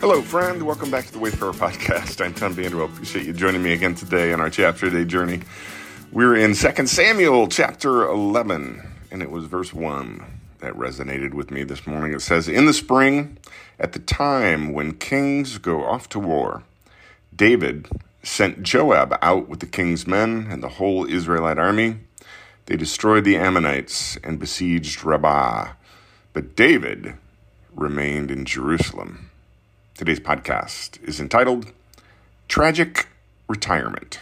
Hello, friend. Welcome back to the Wayfarer Podcast. I'm Tom Vanderwell. Appreciate you joining me again today on our chapter day journey. We're in 2 Samuel chapter 11, and it was verse 1 that resonated with me this morning. It says, In the spring, at the time when kings go off to war, David sent Joab out with the king's men and the whole Israelite army. They destroyed the Ammonites and besieged Rabbah, but David remained in Jerusalem. Today's podcast is entitled Tragic Retirement.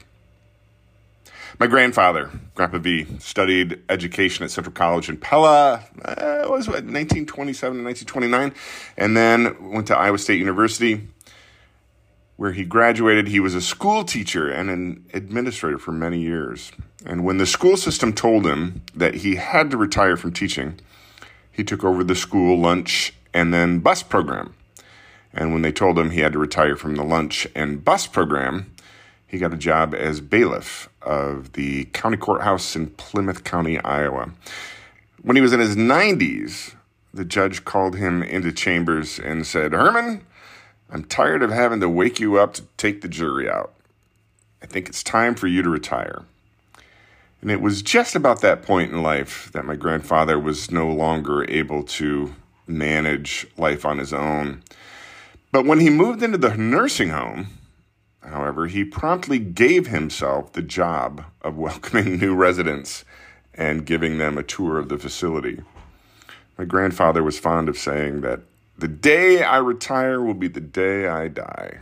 My grandfather, Grandpa V, studied education at Central College in Pella. Uh, it was what, 1927 to 1929, and then went to Iowa State University, where he graduated. He was a school teacher and an administrator for many years. And when the school system told him that he had to retire from teaching, he took over the school lunch and then bus program. And when they told him he had to retire from the lunch and bus program, he got a job as bailiff of the county courthouse in Plymouth County, Iowa. When he was in his 90s, the judge called him into chambers and said, Herman, I'm tired of having to wake you up to take the jury out. I think it's time for you to retire. And it was just about that point in life that my grandfather was no longer able to manage life on his own. But when he moved into the nursing home, however, he promptly gave himself the job of welcoming new residents and giving them a tour of the facility. My grandfather was fond of saying that the day I retire will be the day I die.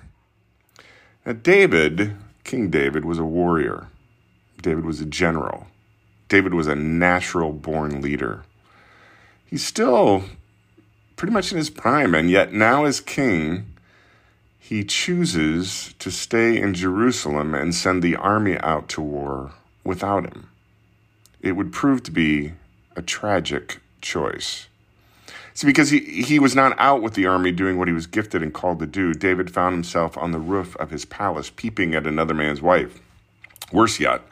Now, David, King David, was a warrior. David was a general. David was a natural born leader. He's still pretty much in his prime, and yet now as king, he chooses to stay in Jerusalem and send the army out to war without him. It would prove to be a tragic choice. See, because he, he was not out with the army doing what he was gifted and called to do, David found himself on the roof of his palace peeping at another man's wife. Worse yet,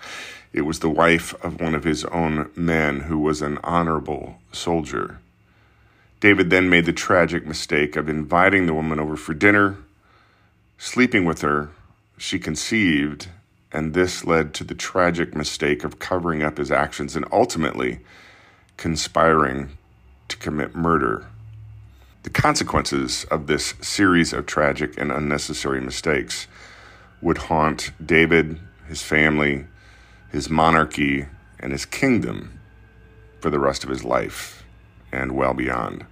it was the wife of one of his own men who was an honorable soldier. David then made the tragic mistake of inviting the woman over for dinner, sleeping with her. She conceived, and this led to the tragic mistake of covering up his actions and ultimately conspiring to commit murder. The consequences of this series of tragic and unnecessary mistakes would haunt David, his family, his monarchy, and his kingdom for the rest of his life and well beyond.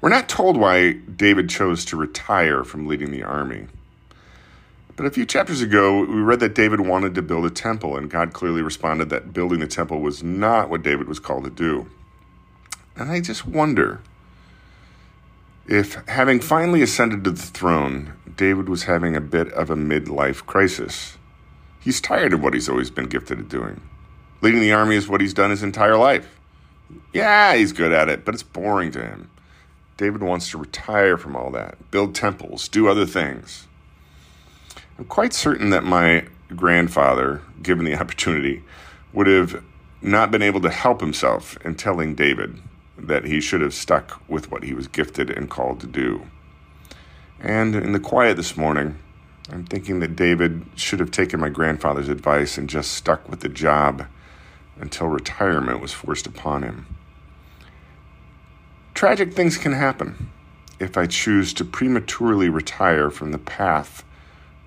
We're not told why David chose to retire from leading the army. But a few chapters ago, we read that David wanted to build a temple, and God clearly responded that building the temple was not what David was called to do. And I just wonder if, having finally ascended to the throne, David was having a bit of a midlife crisis. He's tired of what he's always been gifted at doing. Leading the army is what he's done his entire life. Yeah, he's good at it, but it's boring to him. David wants to retire from all that, build temples, do other things. I'm quite certain that my grandfather, given the opportunity, would have not been able to help himself in telling David that he should have stuck with what he was gifted and called to do. And in the quiet this morning, I'm thinking that David should have taken my grandfather's advice and just stuck with the job until retirement was forced upon him. Tragic things can happen if I choose to prematurely retire from the path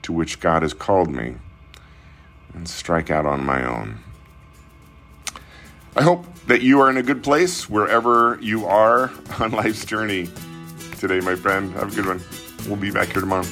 to which God has called me and strike out on my own. I hope that you are in a good place wherever you are on life's journey today, my friend. Have a good one. We'll be back here tomorrow.